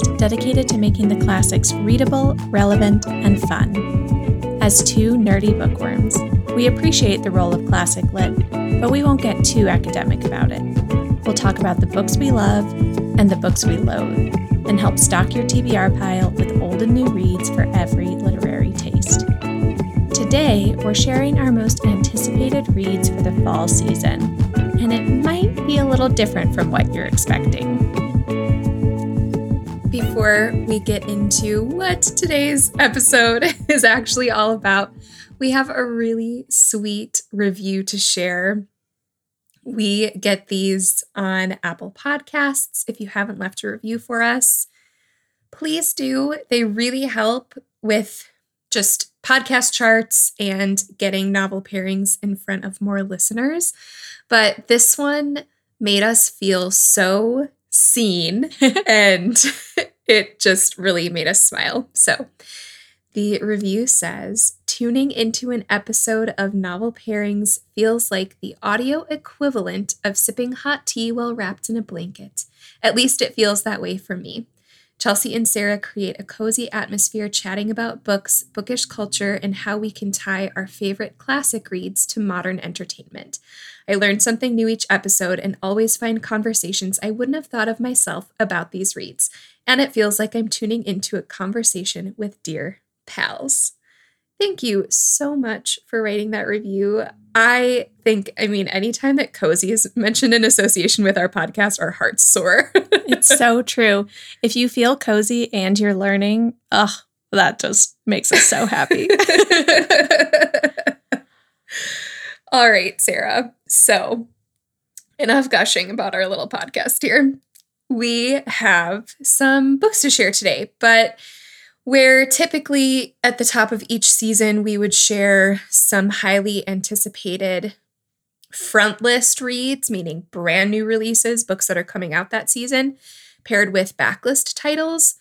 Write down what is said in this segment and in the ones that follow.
podcast dedicated to making the classics readable, relevant, and fun. As two nerdy bookworms, we appreciate the role of classic lit, but we won't get too academic about it. We'll talk about the books we love and the books we loathe, and help stock your TBR pile with old and new reads for every literary taste. Today, we're sharing our most anticipated reads for the fall season, and it might be a little different from what you're expecting. Before we get into what today's episode is actually all about, we have a really sweet review to share. We get these on Apple Podcasts. If you haven't left a review for us, please do. They really help with just podcast charts and getting novel pairings in front of more listeners. But this one made us feel so seen and it just really made us smile. So the review says tuning into an episode of Novel Pairings feels like the audio equivalent of sipping hot tea while wrapped in a blanket. At least it feels that way for me. Chelsea and Sarah create a cozy atmosphere chatting about books, bookish culture, and how we can tie our favorite classic reads to modern entertainment. I learn something new each episode and always find conversations I wouldn't have thought of myself about these reads. And it feels like I'm tuning into a conversation with dear pals. Thank you so much for writing that review. I think, I mean, anytime that cozy is mentioned in association with our podcast, our hearts soar. it's so true. If you feel cozy and you're learning, ugh, that just makes us so happy. All right, Sarah. So, enough gushing about our little podcast here. We have some books to share today, but where typically at the top of each season, we would share some highly anticipated front list reads, meaning brand new releases, books that are coming out that season, paired with backlist titles.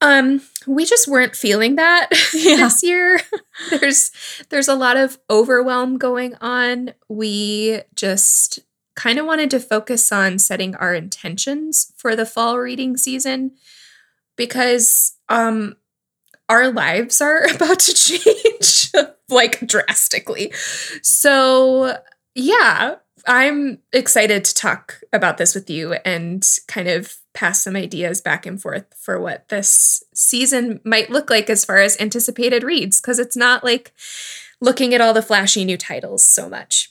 Um, we just weren't feeling that yeah. this year. there's there's a lot of overwhelm going on. We just kind of wanted to focus on setting our intentions for the fall reading season because um our lives are about to change like drastically. So, yeah, I'm excited to talk about this with you and kind of pass some ideas back and forth for what this season might look like as far as anticipated reads, because it's not like looking at all the flashy new titles so much.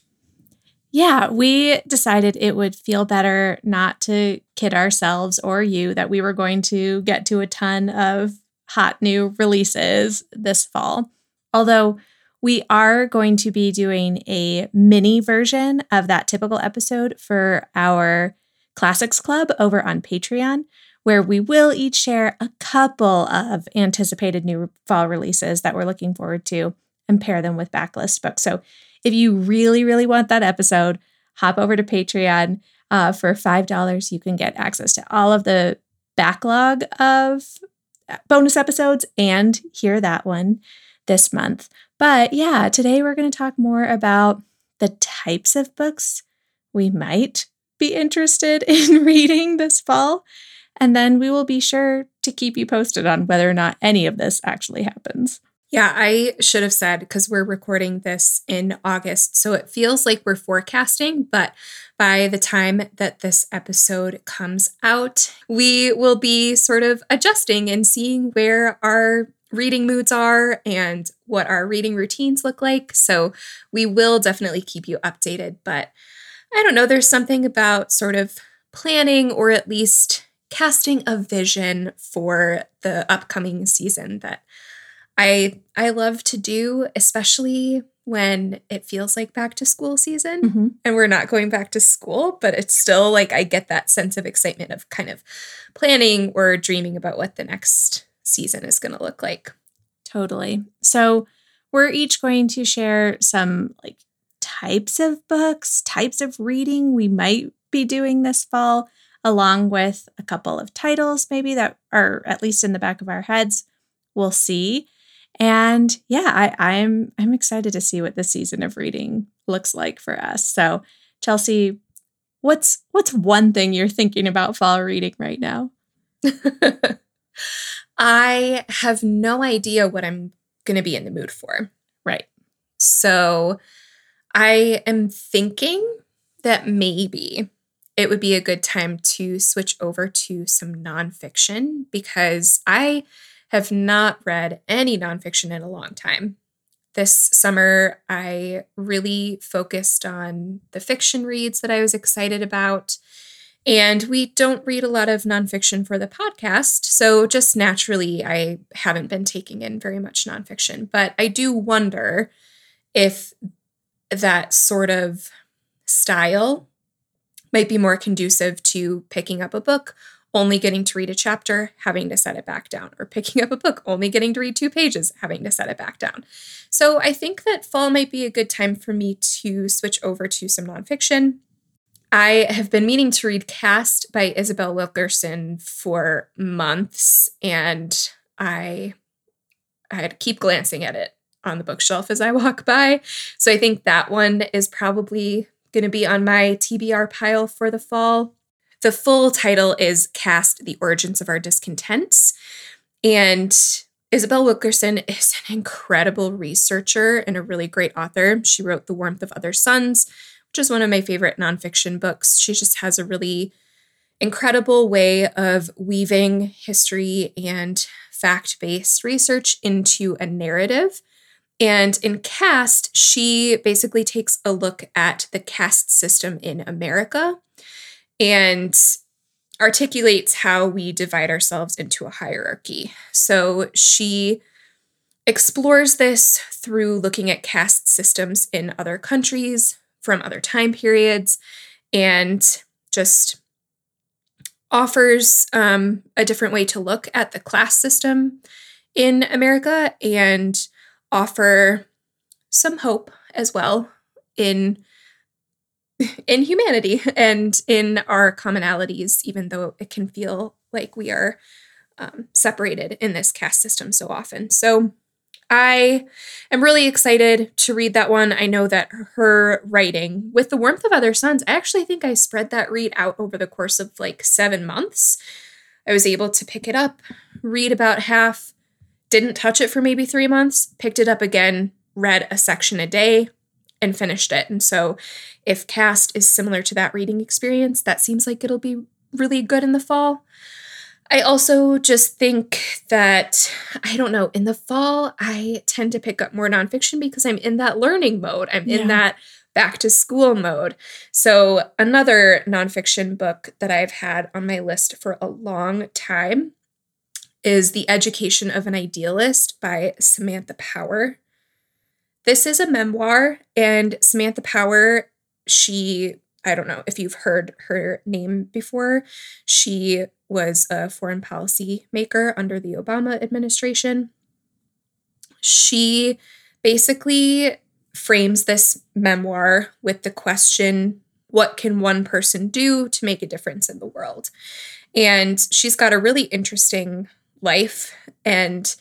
Yeah, we decided it would feel better not to kid ourselves or you that we were going to get to a ton of hot new releases this fall. Although we are going to be doing a mini version of that typical episode for our Classics Club over on Patreon, where we will each share a couple of anticipated new fall releases that we're looking forward to and pair them with backlist books. So if you really, really want that episode, hop over to Patreon. Uh, for $5, you can get access to all of the backlog of bonus episodes and hear that one this month. But yeah, today we're going to talk more about the types of books we might be interested in reading this fall. And then we will be sure to keep you posted on whether or not any of this actually happens. Yeah, I should have said because we're recording this in August. So it feels like we're forecasting, but by the time that this episode comes out, we will be sort of adjusting and seeing where our reading moods are and what our reading routines look like. So we will definitely keep you updated. But I don't know, there's something about sort of planning or at least casting a vision for the upcoming season that I I love to do, especially when it feels like back to school season mm-hmm. and we're not going back to school, but it's still like I get that sense of excitement of kind of planning or dreaming about what the next season is going to look like. Totally. So, we're each going to share some like types of books, types of reading we might be doing this fall, along with a couple of titles maybe that are at least in the back of our heads. We'll see. And yeah, I, I'm I'm excited to see what the season of reading looks like for us. So, Chelsea, what's what's one thing you're thinking about fall reading right now? I have no idea what I'm going to be in the mood for. Right. So I am thinking that maybe it would be a good time to switch over to some nonfiction because I have not read any nonfiction in a long time. This summer, I really focused on the fiction reads that I was excited about. And we don't read a lot of nonfiction for the podcast. So, just naturally, I haven't been taking in very much nonfiction. But I do wonder if that sort of style might be more conducive to picking up a book, only getting to read a chapter, having to set it back down, or picking up a book, only getting to read two pages, having to set it back down. So I think that fall might be a good time for me to switch over to some nonfiction. I have been meaning to read Caste by Isabel Wilkerson for months, and I I keep glancing at it on the bookshelf as I walk by. So I think that one is probably going to be on my TBR pile for the fall. The full title is Caste The Origins of Our Discontents. And Isabel Wilkerson is an incredible researcher and a really great author. She wrote The Warmth of Other Suns, which is one of my favorite nonfiction books. She just has a really incredible way of weaving history and fact based research into a narrative and in Caste, she basically takes a look at the caste system in America and articulates how we divide ourselves into a hierarchy. So she explores this through looking at caste systems in other countries from other time periods and just offers um, a different way to look at the class system in America and offer some hope as well in in humanity and in our commonalities even though it can feel like we are um, separated in this caste system so often. So i am really excited to read that one. I know that her writing with the warmth of other suns i actually think i spread that read out over the course of like seven months. I was able to pick it up read about half didn't touch it for maybe three months, picked it up again, read a section a day, and finished it. And so, if Caste is similar to that reading experience, that seems like it'll be really good in the fall. I also just think that, I don't know, in the fall, I tend to pick up more nonfiction because I'm in that learning mode. I'm yeah. in that back to school mode. So, another nonfiction book that I've had on my list for a long time is The Education of an Idealist by Samantha Power. This is a memoir, and Samantha Power, she, I don't know if you've heard her name before, she was a foreign policy maker under the Obama administration. She basically frames this memoir with the question what can one person do to make a difference in the world? And she's got a really interesting life. And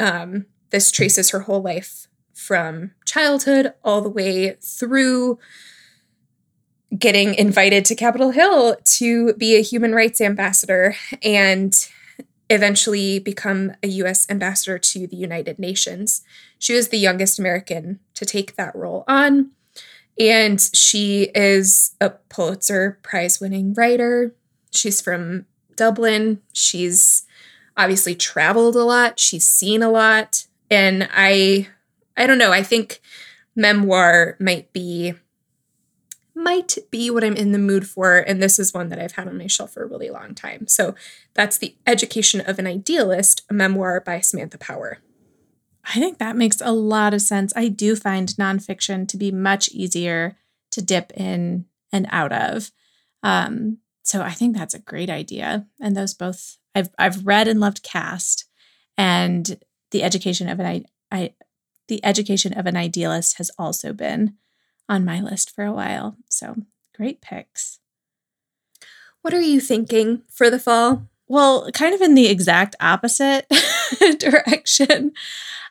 um, this traces her whole life from childhood all the way through getting invited to Capitol Hill to be a human rights ambassador and eventually become a US ambassador to the United Nations. She was the youngest American to take that role on. And she is a Pulitzer Prize winning writer. She's from Dublin. She's obviously traveled a lot, she's seen a lot, and I I don't know, I think memoir might be might be what I'm in the mood for and this is one that I've had on my shelf for a really long time. So that's The Education of an Idealist, a memoir by Samantha Power. I think that makes a lot of sense. I do find nonfiction to be much easier to dip in and out of. Um, so I think that's a great idea. And those both I've I've read and loved Caste and the education of an I, I the education of an idealist has also been on my list for a while. So great picks. What are you thinking for the fall? Well, kind of in the exact opposite direction.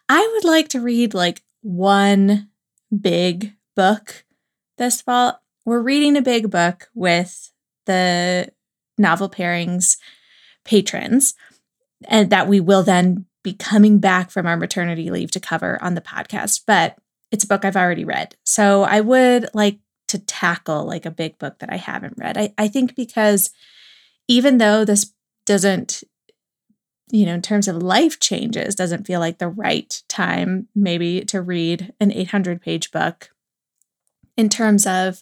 I would like to read like one big book this fall. We're reading a big book with the novel pairings patrons. and that we will then be coming back from our maternity leave to cover on the podcast. But it's a book I've already read. So I would like to tackle like a big book that I haven't read. I, I think because even though this doesn't, you know, in terms of life changes, doesn't feel like the right time maybe to read an 800 page book, in terms of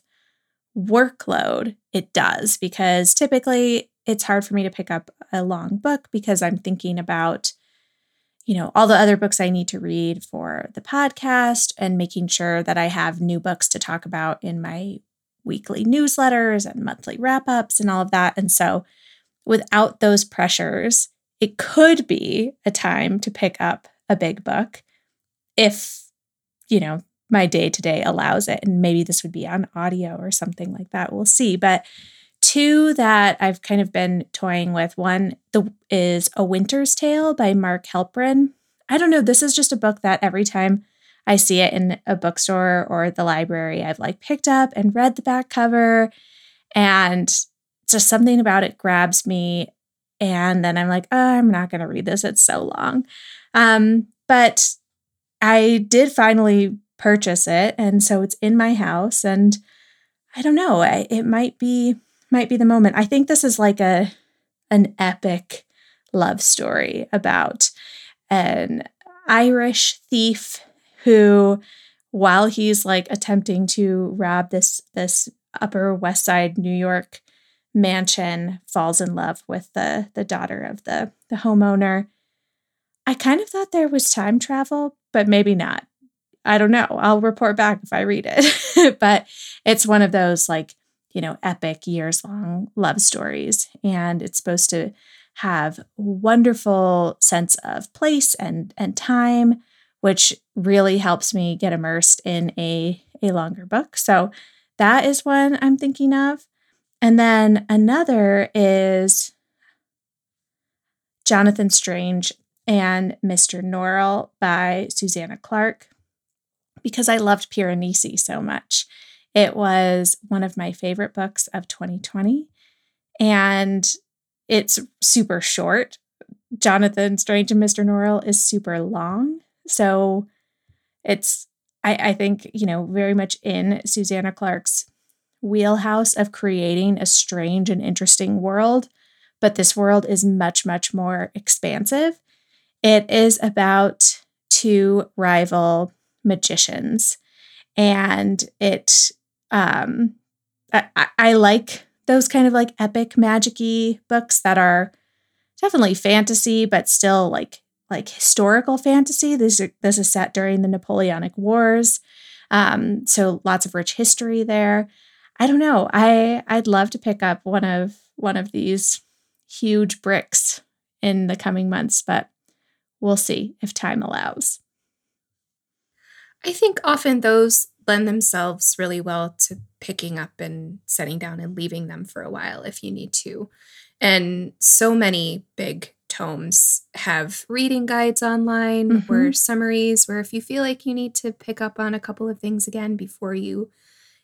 workload, it does because typically it's hard for me to pick up a long book because I'm thinking about you know, all the other books I need to read for the podcast and making sure that I have new books to talk about in my weekly newsletters and monthly wrap ups and all of that. And so, without those pressures, it could be a time to pick up a big book if, you know, my day to day allows it. And maybe this would be on audio or something like that. We'll see. But two that I've kind of been toying with. One the, is A Winter's Tale by Mark Helprin. I don't know, this is just a book that every time I see it in a bookstore or the library, I've like picked up and read the back cover and just something about it grabs me and then I'm like, oh, I'm not going to read this. It's so long. Um, but I did finally purchase it. And so it's in my house. And I don't know, I, it might be might be the moment. I think this is like a an epic love story about an Irish thief who while he's like attempting to rob this this upper west side New York mansion falls in love with the the daughter of the the homeowner. I kind of thought there was time travel, but maybe not. I don't know. I'll report back if I read it. but it's one of those like you know, epic years long love stories. And it's supposed to have wonderful sense of place and and time, which really helps me get immersed in a, a longer book. So that is one I'm thinking of. And then another is Jonathan Strange and Mr. Norrell by Susanna Clarke, because I loved Piranesi so much. It was one of my favorite books of 2020. And it's super short. Jonathan Strange and Mr. Norrell is super long. So it's, I, I think, you know, very much in Susanna Clarke's wheelhouse of creating a strange and interesting world. But this world is much, much more expansive. It is about two rival magicians, and it um, I, I like those kind of like epic magicy books that are definitely fantasy, but still like like historical fantasy. This is, this is set during the Napoleonic Wars, um, so lots of rich history there. I don't know. I I'd love to pick up one of one of these huge bricks in the coming months, but we'll see if time allows. I think often those lend themselves really well to picking up and setting down and leaving them for a while if you need to. And so many big tomes have reading guides online mm-hmm. or summaries where if you feel like you need to pick up on a couple of things again before you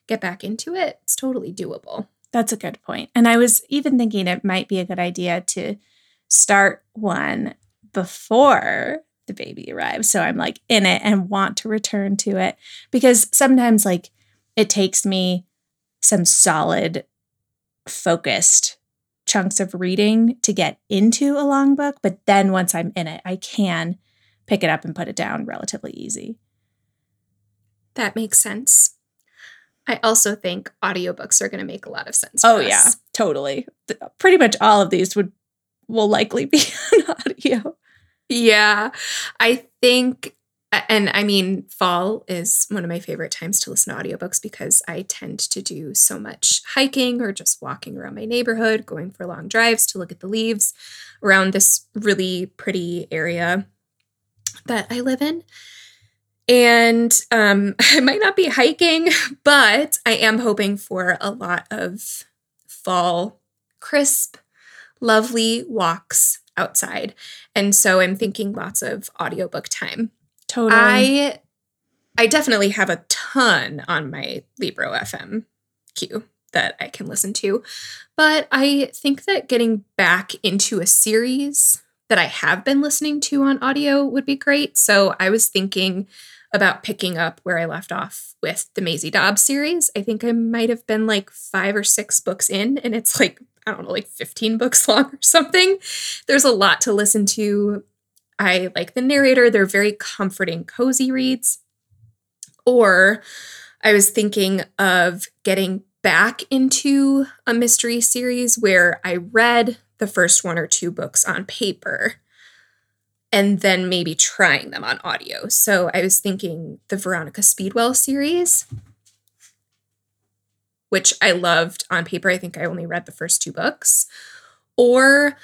get back into it, it's totally doable. That's a good point. And I was even thinking it might be a good idea to start one before the baby arrives. So I'm like in it and want to return to it because sometimes like it takes me some solid focused chunks of reading to get into a long book, but then once I'm in it, I can pick it up and put it down relatively easy. That makes sense. I also think audiobooks are going to make a lot of sense. oh us. yeah, totally. Pretty much all of these would will likely be on audio. Yeah. I think and I mean, fall is one of my favorite times to listen to audiobooks because I tend to do so much hiking or just walking around my neighborhood, going for long drives to look at the leaves around this really pretty area that I live in. And um, I might not be hiking, but I am hoping for a lot of fall, crisp, lovely walks outside. And so I'm thinking lots of audiobook time. Totally. I I definitely have a ton on my Libro FM queue that I can listen to. But I think that getting back into a series that I have been listening to on audio would be great. So I was thinking about picking up where I left off with the Maisie Dobbs series. I think I might have been like five or six books in, and it's like, I don't know, like 15 books long or something. There's a lot to listen to. I like the narrator, they're very comforting, cozy reads. Or I was thinking of getting back into a mystery series where I read the first one or two books on paper and then maybe trying them on audio. So I was thinking the Veronica Speedwell series, which I loved on paper. I think I only read the first two books. Or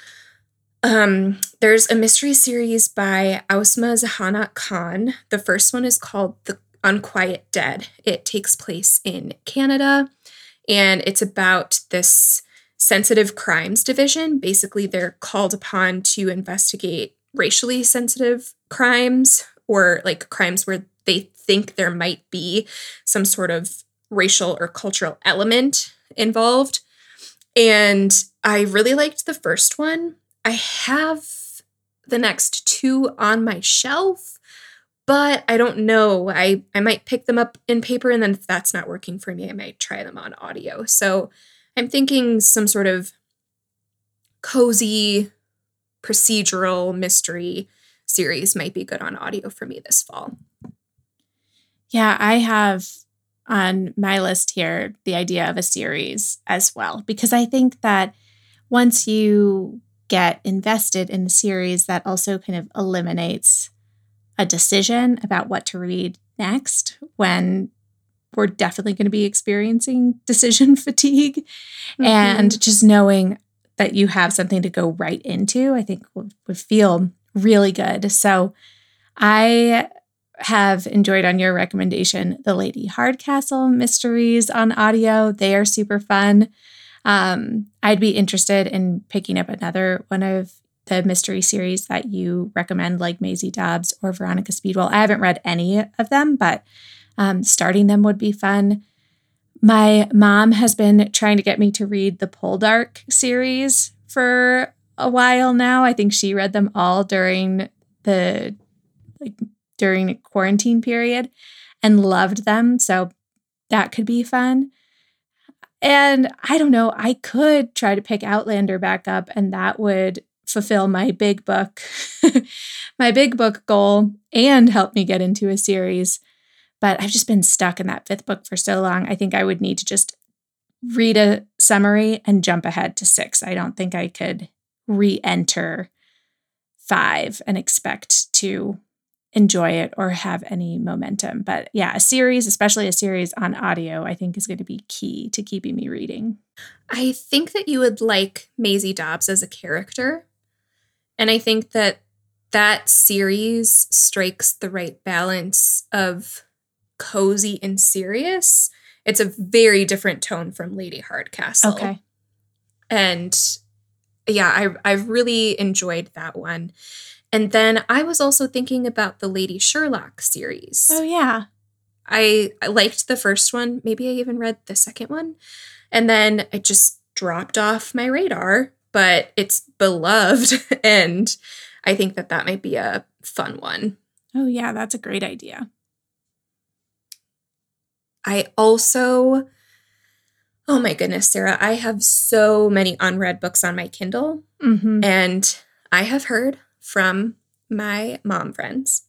um, there's a mystery series by Ausma Zehanat Khan. The first one is called The Unquiet Dead. It takes place in Canada and it's about this sensitive crimes division. Basically, they're called upon to investigate racially sensitive crimes or like crimes where they think there might be some sort of racial or cultural element involved. And I really liked the first one. I have the next two on my shelf, but I don't know. I, I might pick them up in paper, and then if that's not working for me, I might try them on audio. So I'm thinking some sort of cozy procedural mystery series might be good on audio for me this fall. Yeah, I have on my list here the idea of a series as well, because I think that once you get invested in the series, that also kind of eliminates a decision about what to read next when we're definitely going to be experiencing decision fatigue. Mm-hmm. And just knowing that you have something to go right into, I think would, would feel really good. So I have enjoyed on your recommendation the Lady Hardcastle mysteries on audio. They are super fun. Um, I'd be interested in picking up another one of the mystery series that you recommend, like Maisie Dobbs or Veronica Speedwell. I haven't read any of them, but um, starting them would be fun. My mom has been trying to get me to read the Poldark series for a while now. I think she read them all during the like during quarantine period and loved them. So that could be fun. And I don't know, I could try to pick Outlander back up and that would fulfill my big book my big book goal and help me get into a series. But I've just been stuck in that fifth book for so long. I think I would need to just read a summary and jump ahead to 6. I don't think I could re-enter 5 and expect to enjoy it or have any momentum. But yeah, a series, especially a series on audio, I think is going to be key to keeping me reading. I think that you would like Maisie Dobbs as a character. And I think that that series strikes the right balance of cozy and serious. It's a very different tone from Lady Hardcastle. Okay. And yeah, I I really enjoyed that one. And then I was also thinking about the Lady Sherlock series. Oh, yeah. I, I liked the first one. Maybe I even read the second one. And then it just dropped off my radar, but it's beloved. And I think that that might be a fun one. Oh, yeah, that's a great idea. I also, oh my goodness, Sarah, I have so many unread books on my Kindle. Mm-hmm. And I have heard from my mom friends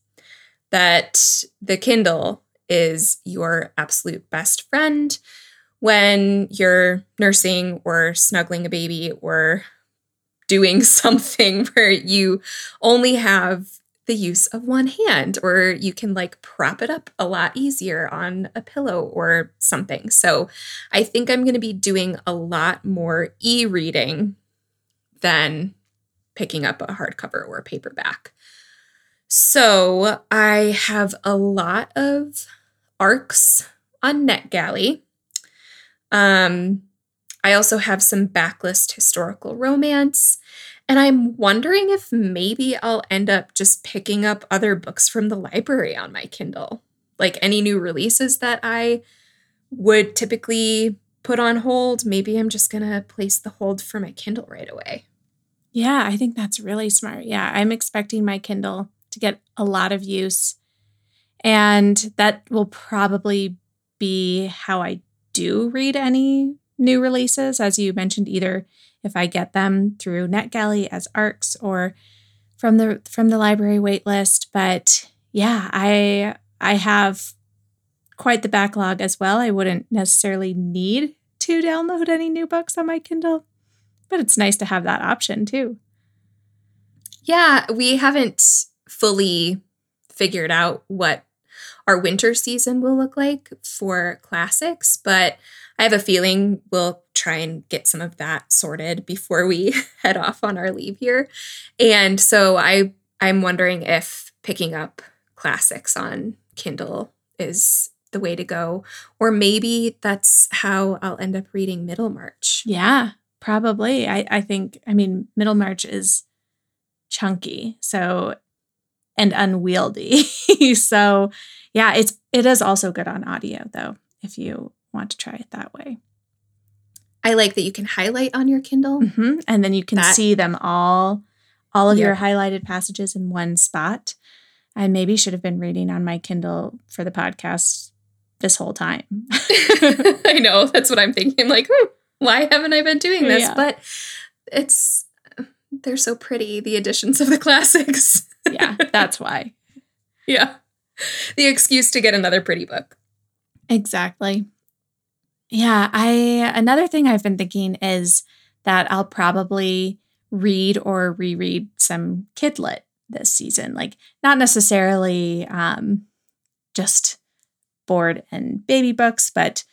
that the Kindle is your absolute best friend when you're nursing or snuggling a baby or doing something where you only have the use of one hand or you can like prop it up a lot easier on a pillow or something. So I think I'm going to be doing a lot more e-reading than picking up a hardcover or a paperback. So I have a lot of arcs on NetGalley. Um, I also have some backlist historical romance. And I'm wondering if maybe I'll end up just picking up other books from the library on my Kindle. Like any new releases that I would typically put on hold, maybe I'm just going to place the hold for my Kindle right away. Yeah, I think that's really smart. Yeah, I'm expecting my Kindle to get a lot of use. And that will probably be how I do read any new releases, as you mentioned, either if I get them through NetGalley as ARCs or from the from the library waitlist. But yeah, I I have quite the backlog as well. I wouldn't necessarily need to download any new books on my Kindle, but it's nice to have that option too. Yeah, we haven't fully figured out what our winter season will look like for classics, but I have a feeling we'll try and get some of that sorted before we head off on our leave here. And so I I'm wondering if picking up classics on Kindle is the way to go or maybe that's how I'll end up reading Middlemarch. Yeah, probably. I I think I mean Middlemarch is chunky. So and unwieldy. so yeah, it's it is also good on audio though, if you want to try it that way. I like that you can highlight on your Kindle. Mm-hmm. And then you can that, see them all, all of your highlighted passages in one spot. I maybe should have been reading on my Kindle for the podcast this whole time. I know. That's what I'm thinking. I'm like, hmm, why haven't I been doing this? Yeah. But it's, they're so pretty, the editions of the classics. yeah, that's why. Yeah. The excuse to get another pretty book. Exactly. Yeah, I another thing I've been thinking is that I'll probably read or reread some kidlit this season. Like not necessarily um just board and baby books, but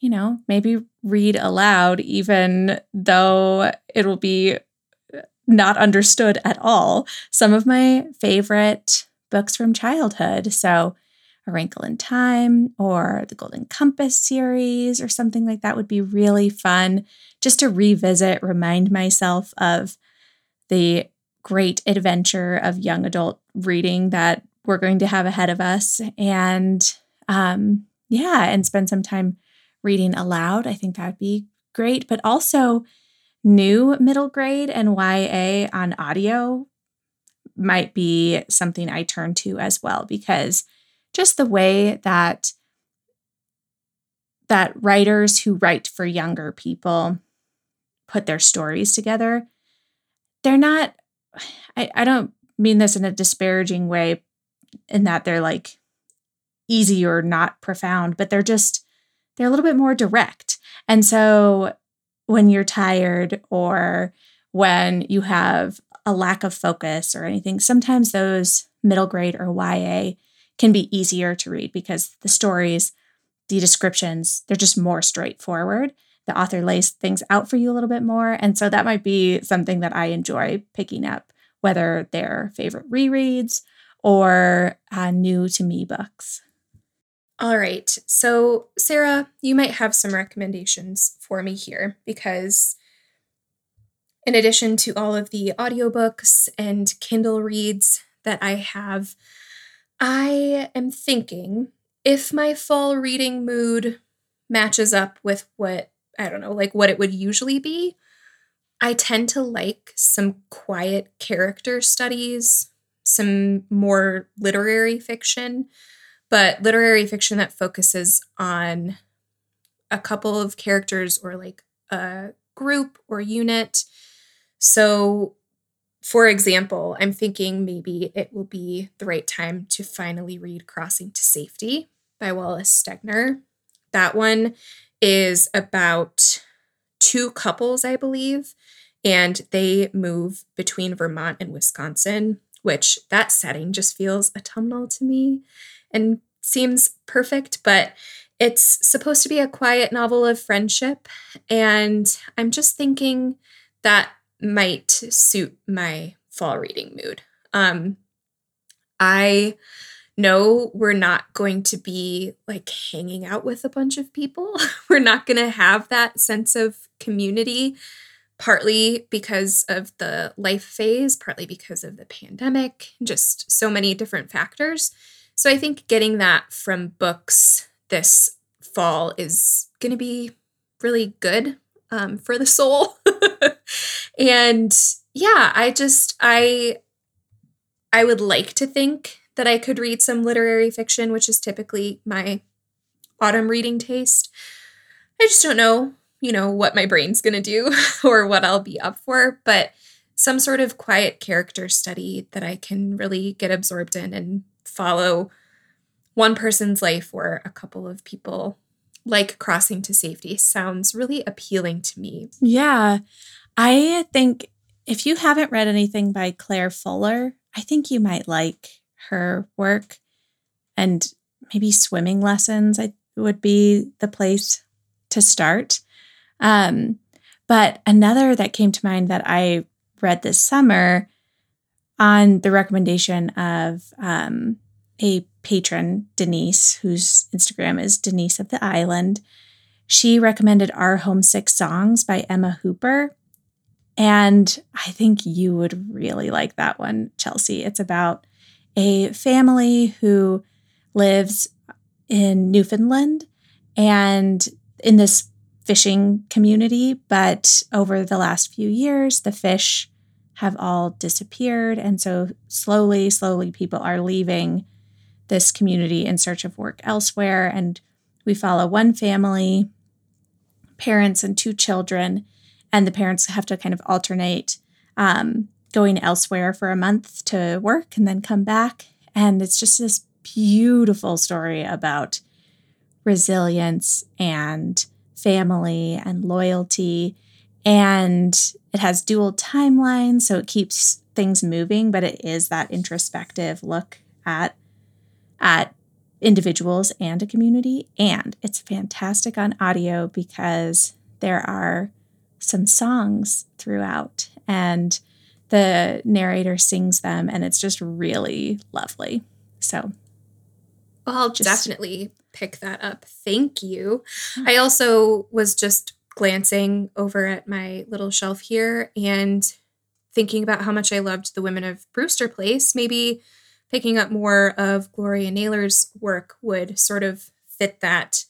you know, maybe read aloud even though it'll be not understood at all. Some of my favorite books from childhood. So a Wrinkle in Time or the Golden Compass series or something like that would be really fun just to revisit, remind myself of the great adventure of young adult reading that we're going to have ahead of us. And um, yeah, and spend some time reading aloud. I think that would be great. But also, new middle grade and YA on audio might be something I turn to as well because just the way that that writers who write for younger people put their stories together they're not I, I don't mean this in a disparaging way in that they're like easy or not profound but they're just they're a little bit more direct. And so when you're tired or when you have a lack of focus or anything sometimes those middle grade or ya can be easier to read because the stories, the descriptions, they're just more straightforward. The author lays things out for you a little bit more. And so that might be something that I enjoy picking up, whether they're favorite rereads or uh, new to me books. All right. So, Sarah, you might have some recommendations for me here because, in addition to all of the audiobooks and Kindle reads that I have, I am thinking if my fall reading mood matches up with what, I don't know, like what it would usually be, I tend to like some quiet character studies, some more literary fiction, but literary fiction that focuses on a couple of characters or like a group or unit. So for example, I'm thinking maybe it will be the right time to finally read Crossing to Safety by Wallace Stegner. That one is about two couples, I believe, and they move between Vermont and Wisconsin, which that setting just feels autumnal to me and seems perfect, but it's supposed to be a quiet novel of friendship. And I'm just thinking that might suit my fall reading mood. Um, I know we're not going to be like hanging out with a bunch of people. we're not going to have that sense of community, partly because of the life phase, partly because of the pandemic, just so many different factors. So I think getting that from books this fall is going to be really good um, for the soul. and yeah, I just I I would like to think that I could read some literary fiction, which is typically my autumn reading taste. I just don't know, you know, what my brain's going to do or what I'll be up for, but some sort of quiet character study that I can really get absorbed in and follow one person's life or a couple of people like crossing to safety sounds really appealing to me. Yeah. I think if you haven't read anything by Claire Fuller, I think you might like her work and maybe swimming lessons I would be the place to start. Um, but another that came to mind that I read this summer on the recommendation of um, a patron, Denise, whose Instagram is Denise of the Island. She recommended Our Homesick Songs by Emma Hooper. And I think you would really like that one, Chelsea. It's about a family who lives in Newfoundland and in this fishing community. But over the last few years, the fish have all disappeared. And so slowly, slowly, people are leaving this community in search of work elsewhere. And we follow one family, parents, and two children and the parents have to kind of alternate um, going elsewhere for a month to work and then come back. And it's just this beautiful story about resilience and family and loyalty. And it has dual timelines, so it keeps things moving, but it is that introspective look at at individuals and a community. And it's fantastic on audio because there are some songs throughout and the narrator sings them and it's just really lovely. So I'll just, definitely pick that up. Thank you. I also was just glancing over at my little shelf here and thinking about how much I loved The Women of Brewster Place. Maybe picking up more of Gloria Naylor's work would sort of fit that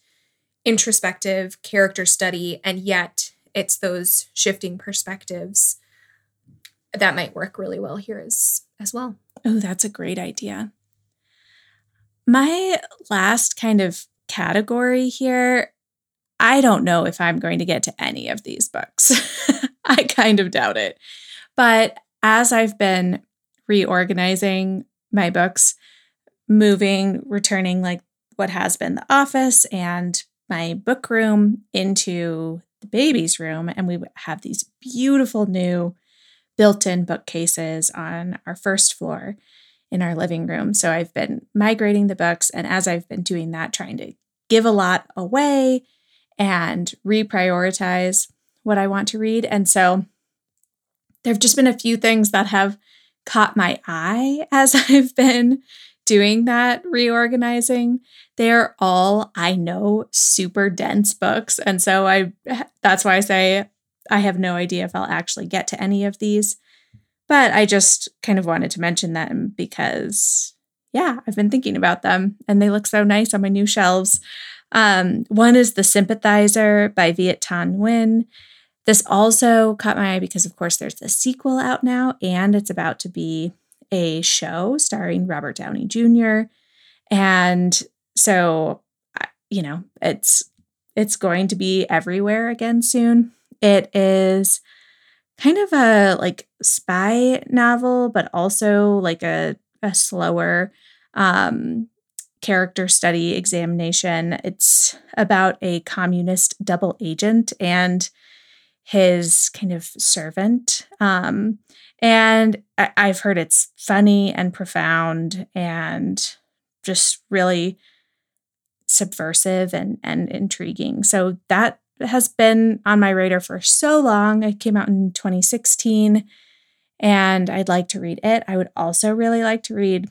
introspective character study and yet it's those shifting perspectives that might work really well here as as well. Oh, that's a great idea. My last kind of category here, I don't know if I'm going to get to any of these books. I kind of doubt it. But as I've been reorganizing my books, moving, returning like what has been the office and my book room into the baby's room, and we have these beautiful new built in bookcases on our first floor in our living room. So I've been migrating the books, and as I've been doing that, trying to give a lot away and reprioritize what I want to read. And so there have just been a few things that have caught my eye as I've been doing that reorganizing. They're all, I know, super dense books. And so I that's why I say I have no idea if I'll actually get to any of these. But I just kind of wanted to mention them because yeah, I've been thinking about them and they look so nice on my new shelves. Um, one is The Sympathizer by Viet Thanh Nguyen. This also caught my eye because, of course, there's the sequel out now, and it's about to be a show starring Robert Downey Jr. And so, you know, it's it's going to be everywhere again soon. It is kind of a like spy novel, but also like a a slower um, character study examination. It's about a communist double agent and his kind of servant. Um, and I- I've heard it's funny and profound and just really subversive and, and intriguing. So that has been on my radar for so long. It came out in 2016 and I'd like to read it. I would also really like to read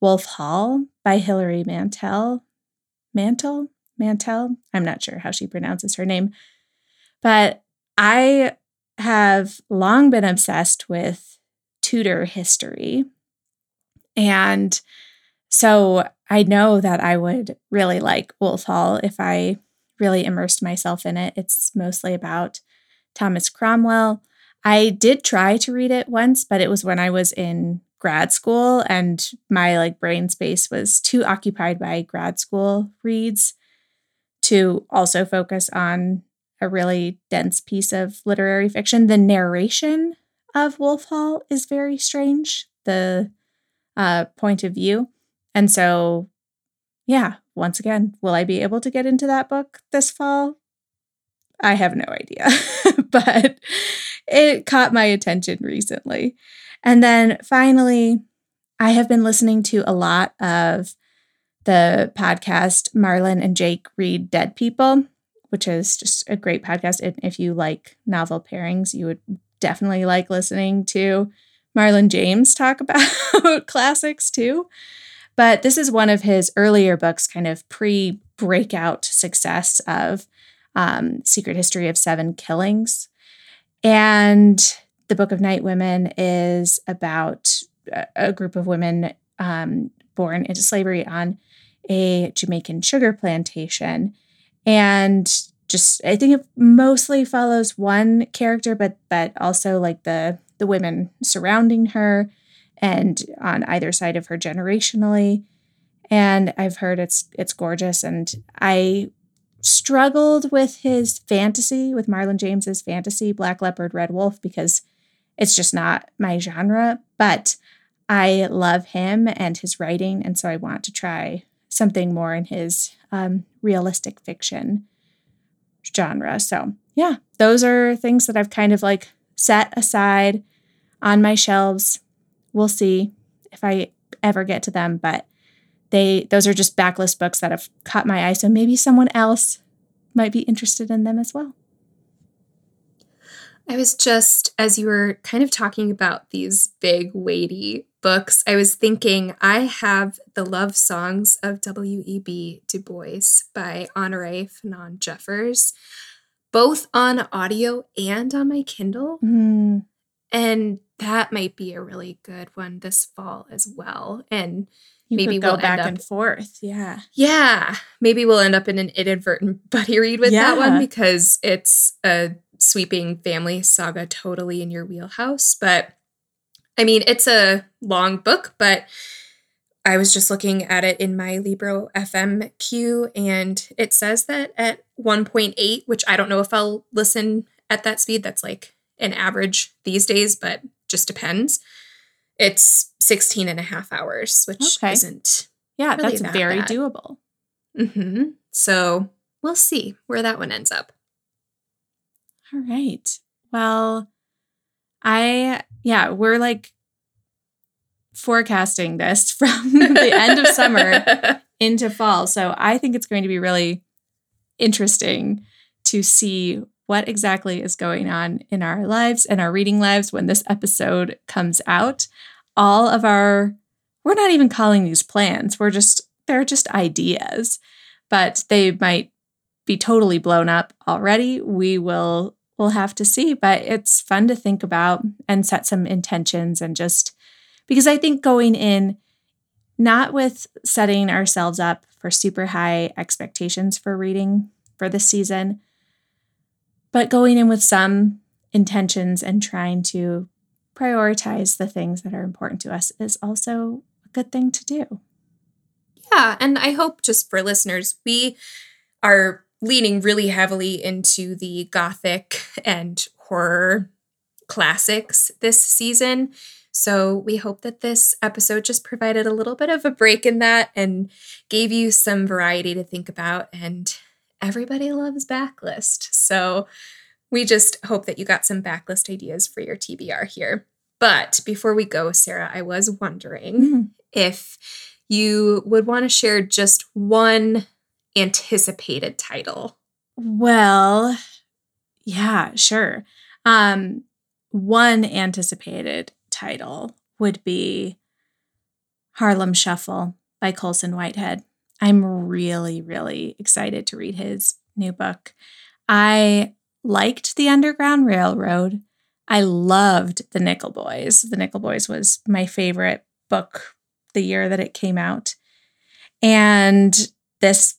Wolf Hall by Hilary Mantel. Mantel? Mantel? I'm not sure how she pronounces her name. But I have long been obsessed with Tudor history. And so I know that I would really like Wolf Hall if I really immersed myself in it. It's mostly about Thomas Cromwell. I did try to read it once, but it was when I was in grad school and my like brain space was too occupied by grad school reads to also focus on a really dense piece of literary fiction. The narration of Wolf Hall is very strange, the uh, point of view. And so, yeah, once again, will I be able to get into that book this fall? I have no idea, but it caught my attention recently. And then finally, I have been listening to a lot of the podcast Marlon and Jake Read Dead People, which is just a great podcast. And if you like novel pairings, you would definitely like listening to Marlon James talk about classics too. But this is one of his earlier books, kind of pre breakout success of um, Secret History of Seven Killings. And the Book of Night Women is about a group of women um, born into slavery on a Jamaican sugar plantation. And just I think it mostly follows one character, but but also like the the women surrounding her and on either side of her generationally. And I've heard it's it's gorgeous. And I struggled with his fantasy, with Marlon James's fantasy, Black Leopard, Red Wolf, because it's just not my genre. But I love him and his writing, and so I want to try something more in his um, realistic fiction genre. So yeah, those are things that I've kind of like set aside on my shelves. We'll see if I ever get to them, but they those are just backlist books that have caught my eye. So maybe someone else might be interested in them as well. I was just, as you were kind of talking about these big, weighty books, I was thinking I have The Love Songs of W.E.B. Du Bois by Honorée Fanonne Jeffers, both on audio and on my Kindle. Mm. And that might be a really good one this fall as well. And You maybe go we'll back up and forth. Yeah. yeah, maybe we'll end up in an inadvertent buddy read with that one because it's a sweeping family saga totally in your wheelhouse. But I mean, it's a long book, but I was just looking at it in my Libro FM queue, and it says that at 1.8, which I don't know if I'll listen at that speed. That's like an average these days, but just depends. It's 16 and a half hours, which Okay. isn't Yeah, Really that's that very bad. doable. hmm So we'll see where that one ends up. All right. Well, I, yeah, we're like forecasting this from the end of summer into fall. So I think it's going to be really interesting to see what exactly is going on in our lives and our reading lives when this episode comes out. All of our, we're not even calling these plans, we're just, they're just ideas, but they might be totally blown up already. We will, we'll have to see, but it's fun to think about and set some intentions and just because I think going in, not with setting ourselves up for super high expectations for reading for this season, but going in with some intentions and trying to prioritize the things that are important to us is also a good thing to do. Yeah, and I hope just for listeners, we are leaning really heavily into the gothic and horror classics this season. So we hope that this episode just provided a little bit of a break in that and gave you some variety to think about. And everybody loves backlist. So we just hope that you got some backlist ideas for your TBR here. But before we go, Sarah, I was wondering if you would want to share just one anticipated title. Well, yeah, sure. Um, one anticipated title would be Harlem Shuffle by Colson Whitehead. I'm really, really excited to read his new book. I liked The Underground Railroad. I loved The Nickel Boys. The Nickel Boys was my favorite book the year that it came out. And this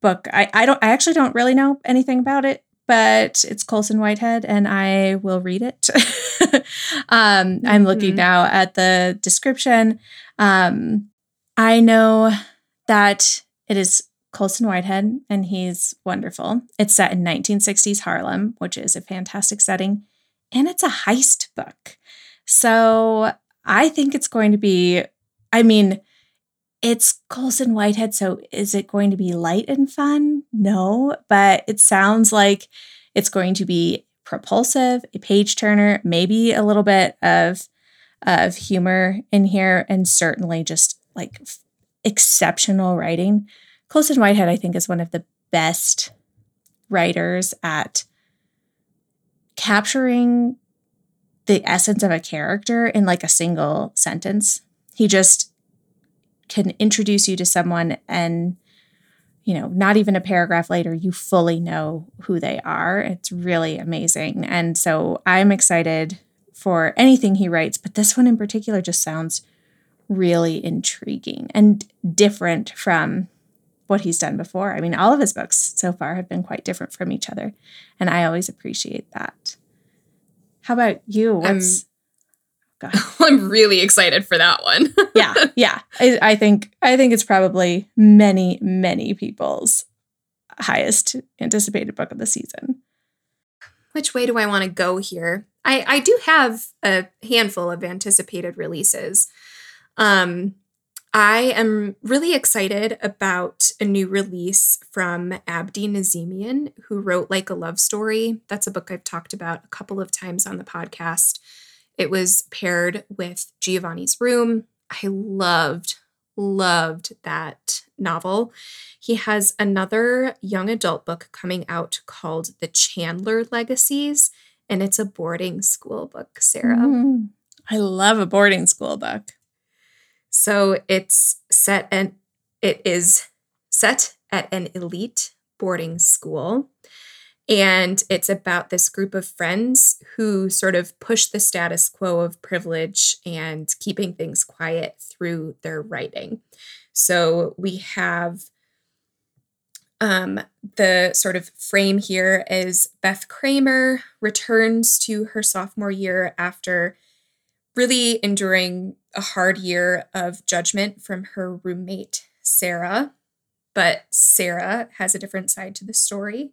book, I, I don't I actually don't really know anything about it, but it's Colson Whitehead and I will read it. um, I'm looking Mhm. now at the description. Um, I know that it is Colson Whitehead, and he's wonderful. It's set in 1960s Harlem, which is a fantastic setting, and it's a heist book. So I think it's going to be, I mean, it's Colson Whitehead, so is it going to be light and fun? No, but it sounds like it's going to be propulsive, a page turner, maybe a little bit of of humor in here, and certainly just like exceptional writing. Colson Whitehead, I think, is one of the best writers at capturing the essence of a character in like a single sentence. He just can introduce you to someone and you know, not even a paragraph later, you fully know who they are. It's really amazing. And so I'm excited for anything he writes, but this one in particular just sounds really intriguing and different from what he's done before. I mean, all of his books so far have been quite different from each other, and I always appreciate that. How about you? What's oh, ahead. I'm really excited for that one. yeah, yeah. I, I think I think it's probably many, many people's highest anticipated book of the season. Which way do I want to go here? I, I do have a handful of anticipated releases. Um, I am really excited about a new release from Abdi Nazemian, who wrote Like a Love Story. That's a book I've talked about a couple of times on the podcast. It was paired with Giovanni's Room. I loved, loved that novel. He has another young adult book coming out called The Chandler Legacies, and it's a boarding school book, Sarah. Mm. I love a boarding school book. So it's set and it is set at an elite boarding school. And it's about this group of friends who sort of push the status quo of privilege and keeping things quiet through their writing. So we have um, the sort of frame here is Beth Kramer returns to her sophomore year after really enduring a hard year of judgment from her roommate, Sarah. But Sarah has a different side to the story.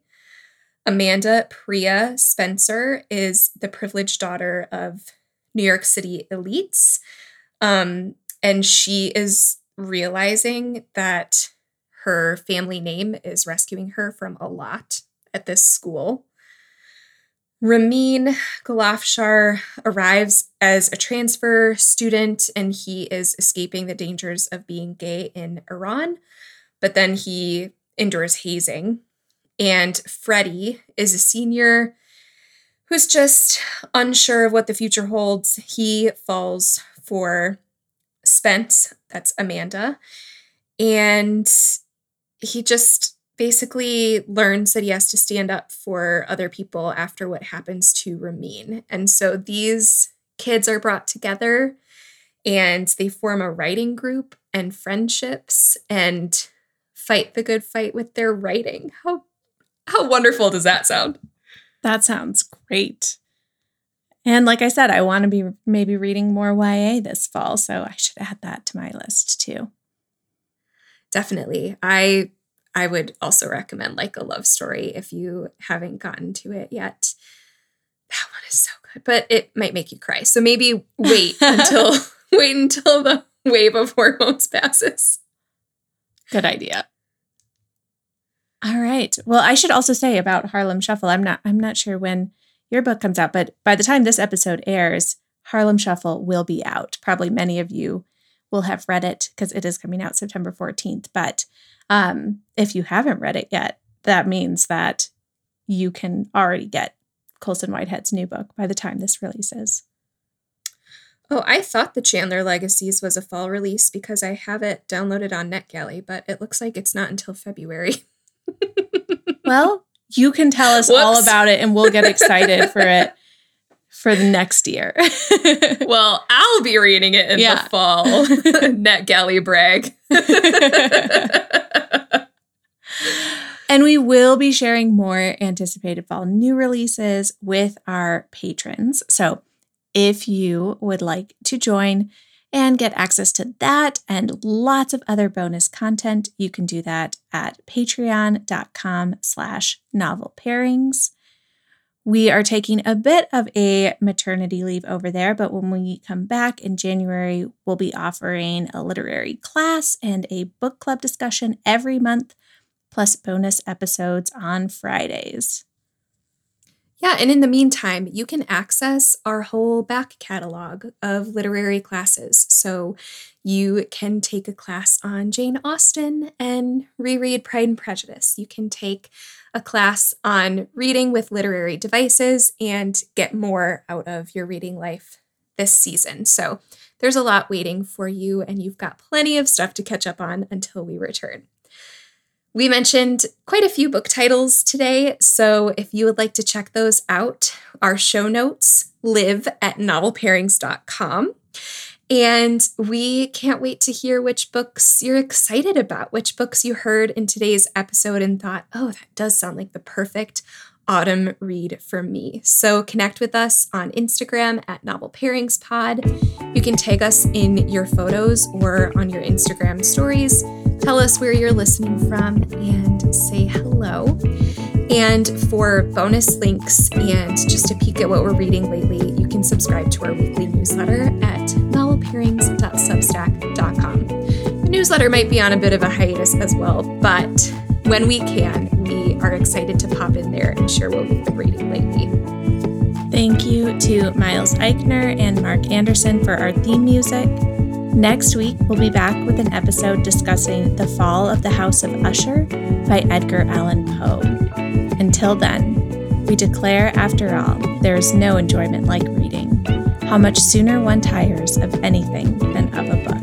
Amanda Priya Spencer is the privileged daughter of New York City elites. Um, and she is realizing that her family name is rescuing her from a lot at this school. Ramin Golafshar arrives as a transfer student and he is escaping the dangers of being gay in Iran, but then he endures hazing. And Freddie is a senior who's just unsure of what the future holds. He falls for Spence, that's Amanda, and he just basically learns that he has to stand up for other people after what happens to Ramin. And so these kids are brought together and they form a writing group and friendships and fight the good fight with their writing. How how wonderful does that sound? That sounds great. And like I said, I want to be maybe reading more YA this fall, so I should add that to my list too. Definitely. I I would also recommend like a love story if you haven't gotten to it yet. That one is so good, but it might make you cry. So maybe wait until wait until the wave of hormones passes. Good idea. All right. Well, I should also say about Harlem Shuffle. I'm not I'm not sure when your book comes out, but by the time this episode airs, Harlem Shuffle will be out. Probably many of you will have read it because it is coming out September 14th. But um, if you haven't read it yet, that means that you can already get Colson Whitehead's new book by the time this releases. Oh, I thought the Chandler Legacies was a fall release because I have it downloaded on NetGalley, but it looks like it's not until February. Well, you can tell us all about it and we'll get excited for it for the next year. well, I'll be reading it in Yeah. the fall. NetGalley brag. And we will be sharing more anticipated fall new releases with our patrons. So If you would like to join and get access to that and lots of other bonus content, you can do that at patreon.com slash novel pairings. We are taking a bit of a maternity leave over there, but when we come back in January, we'll be offering a literary class and a book club discussion every month, plus bonus episodes on Fridays. Yeah, and in the meantime, you can access our whole back catalog of literary classes. So you can take a class on Jane Austen and reread Pride and Prejudice. You can take a class on reading with literary devices and get more out of your reading life this season. So there's a lot waiting for you, and you've got plenty of stuff to catch up on until we return. We mentioned quite a few book titles today, so if you would like to check those out, our show notes live at novelpairings.com. And we can't wait to hear which books you're excited about, which books you heard in today's episode and thought, oh, that does sound like the perfect autumn read for me. So connect with us on Instagram at Novel Pairings Pod. You can tag us in your photos or on your Instagram stories. Tell us where you're listening from and say hello. And for bonus links and just a peek at what we're reading lately, you can subscribe to our weekly newsletter at novelpairings.substack.com. The newsletter might be on a bit of a hiatus as well, but when we can, we are excited to pop in there and share what we've been reading lately. Thank you to Miles Eichner and Mark Anderson for our theme music. Next week, we'll be back with an episode discussing The Fall of the House of Usher by Edgar Allan Poe. Until then, we declare, after all, there is no enjoyment like reading. How much sooner one tires of anything than of a book.